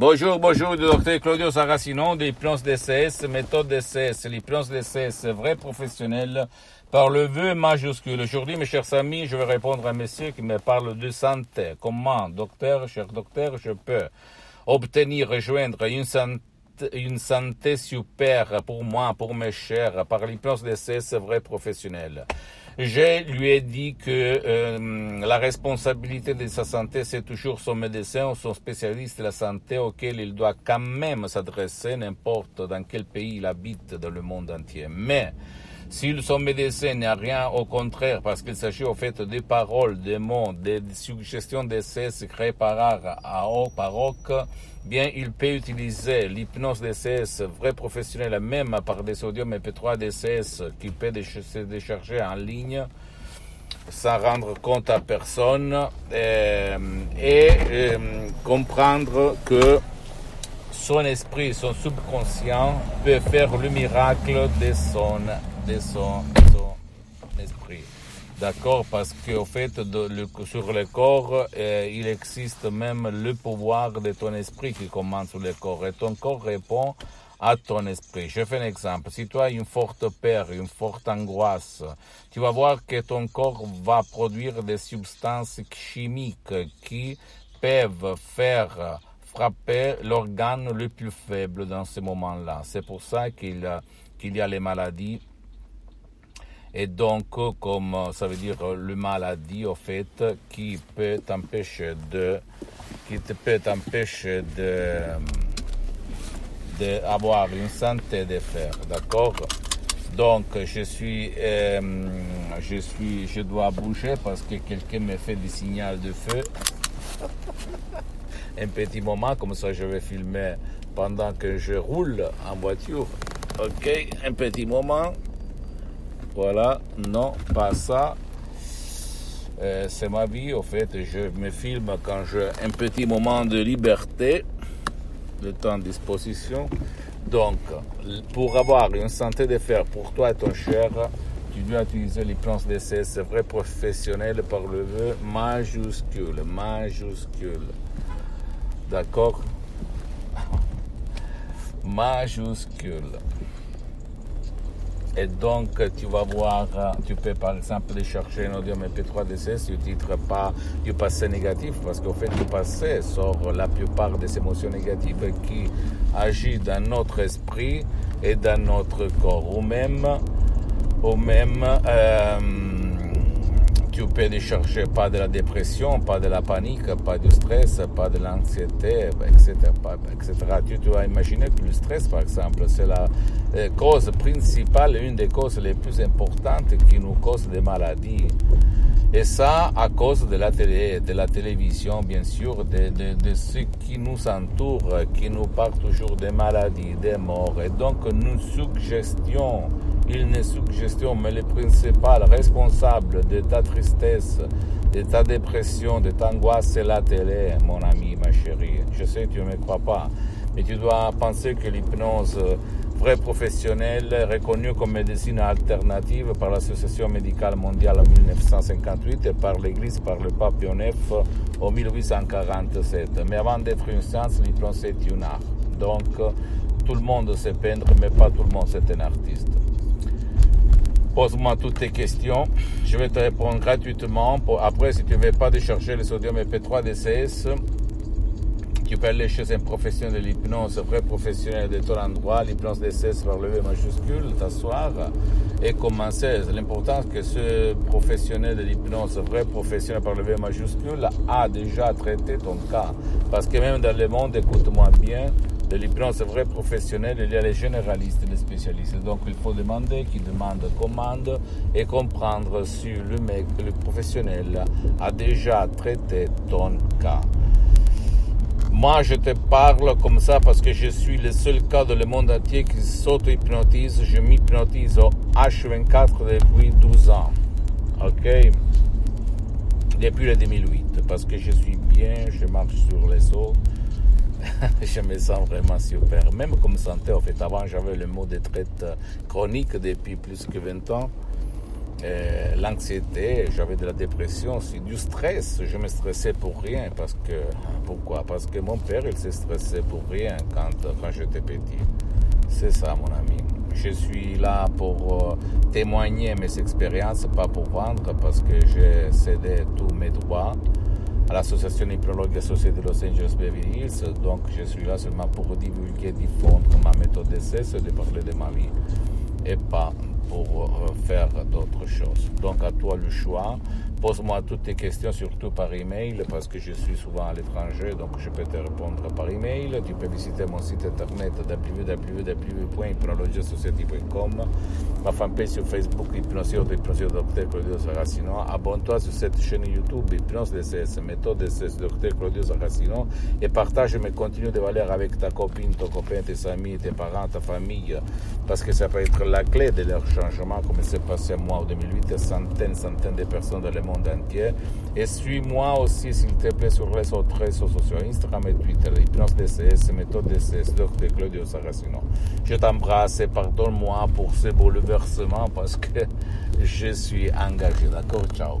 Bonjour, bonjour, docteur Claudio Saracino l'hypnose DCS, méthode DCS, l'hypnose DCS, vrai professionnel, par le vœu majuscule. Aujourd'hui, mes chers amis, je vais répondre à monsieur qui me parle de santé. Comment, docteur, cher docteur, je peux obtenir, rejoindre une santé une santé super pour moi, pour mes chers, par l'hypnose DCS vrai professionnel? Je lui ai dit que euh, la responsabilité de sa santé, c'est toujours son médecin ou son spécialiste de la santé auquel il doit quand même s'adresser, n'importe dans quel pays il habite dans le monde entier. Mais s'il son médecin n'a rien au contraire, parce qu'il s'agit au fait des paroles, des mots, des suggestions d'essais créées par haut paroque, bien il peut utiliser l'hypnose DCS vrai professionnel même par des sodium MP3 DCS qui peut se décharger en ligne sans rendre compte à personne euh, et euh, comprendre que son esprit, son subconscient peut faire le miracle de son son, esprit. D'accord Parce qu'au fait, sur le corps, euh, il existe même le pouvoir de ton esprit qui commande sur le corps. Et ton corps répond à ton esprit. Je fais un exemple. Si tu as une forte peur, une forte angoisse, tu vas voir que ton corps va produire des substances chimiques qui peuvent faire frapper l'organe le plus faible dans ce moment-là. C'est pour ça qu'il y a les maladies et donc, comme ça veut dire le maladie, au fait, qui peut t'empêcher de, qui te peut t'empêcher de, d'avoir une santé de fer, d'accord? Donc, je suis, euh, je suis, je dois bouger parce que quelqu'un me fait des signaux de feu. un petit moment, comme ça je vais filmer pendant que je roule en voiture. Ok, un petit moment. Voilà, non, pas ça. Euh, c'est ma vie, au fait, je me filme quand j'ai un petit moment de liberté, de temps de disposition. Donc, pour avoir une santé de fer pour toi et ton cher, tu dois utiliser les plans d'essai, vrai professionnel par le vœu majuscule, majuscule. D'accord? Majuscule. Et donc, tu vas voir, tu peux par exemple chercher un audio MP3 DCS du titre pas du passé négatif, parce qu'au fait, du passé sort la plupart des émotions négatives qui agissent dans notre esprit et dans notre corps, ou même, ou même, euh, tu peux décharger pas de la dépression, pas de la panique, pas du stress, pas de l'anxiété, etc., etc. Tu dois imaginer que le stress, par exemple, c'est la euh, cause principale, une des causes les plus importantes qui nous cause des maladies. Et ça à cause de la télé, de la télévision, bien sûr, de, de, de, ce qui nous entoure, qui nous parle toujours des maladies, des morts. Et donc, nous suggestions il n'est suggestion, mais le principal responsable de ta tristesse, de ta dépression, de ta angoisse, c'est la télé, mon ami, ma chérie. Je sais que tu ne me crois pas, mais tu dois penser que l'hypnose vraie professionnelle, reconnue comme médecine alternative par l'Association médicale mondiale en 1958 et par l'Église, par le pape Pie en 1847. Mais avant d'être une science, l'hypnose est une art. Donc, tout le monde sait peindre, mais pas tout le monde c'est un artiste. Pose-moi toutes tes questions. Je vais te répondre gratuitement. Après, si tu ne veux pas décharger le sodium EP3 DCS, tu peux aller chez un professionnel de l'hypnose, un vrai professionnel de ton endroit, l'hypnose DCS par le V majuscule, t'asseoir et commencer. L'important que ce professionnel de l'hypnose, vrai professionnel par le V majuscule, a déjà traité ton cas. Parce que même dans le monde, écoute-moi bien, de l'hypnose vrai professionnel, il y a les généralistes et les spécialistes. Donc il faut demander qui demande commande et comprendre si le mec, le professionnel, a déjà traité ton cas. Moi, je te parle comme ça parce que je suis le seul cas dans le monde entier qui s'auto-hypnotise. Je m'hypnotise au H24 depuis 12 ans. OK? Depuis le 2008. Parce que je suis bien, je marche sur les eaux. je me sens vraiment super. Même comme santé, en fait, avant, j'avais le mot de traite chronique depuis plus que 20 ans. Euh, l'anxiété, j'avais de la dépression, c'est du stress. Je me stressais pour rien. Parce que, pourquoi? Parce que mon père, il s'est stressé pour rien quand, quand j'étais petit. C'est ça, mon ami. Je suis là pour euh, témoigner mes expériences, pas pour vendre, parce que j'ai cédé tous mes droits à l'association hypnologue associée de Los Angeles Beverly Hills. Donc, je suis là seulement pour divulguer, diffondre ma méthode d'essai, de parler de ma vie et pas pour euh, faire d'autres choses. Donc à toi le choix. Pose-moi toutes tes questions, surtout par email, parce que je suis souvent à l'étranger, donc je peux te répondre par email. Tu peux visiter mon site internet www.hypnologiasociety.com, ma fanpage sur Facebook, Hypnosio Hypnosio Dr Claudio Saracino. Abonne-toi sur cette chaîne YouTube, Hypnose DCS, méthode DCS Dr Claudio Saracino, et partage mes contenus de valeur avec ta copine, ton copain, tes amis, tes parents, ta famille, parce que ça peut être la clé de leur changement, comme c'est passé moi en 2008, centaines, centaines de personnes dans le monde entier. Et suis-moi aussi, s'il te plaît, sur les autres réseaux sociaux, Instagram et Twitter, Hypnose DCS, méthode DCS, Dr Claudio Saracino. Je t'embrasse et pardonne-moi pour ce bouleversement parce que je suis engagé. D'accord? Ciao.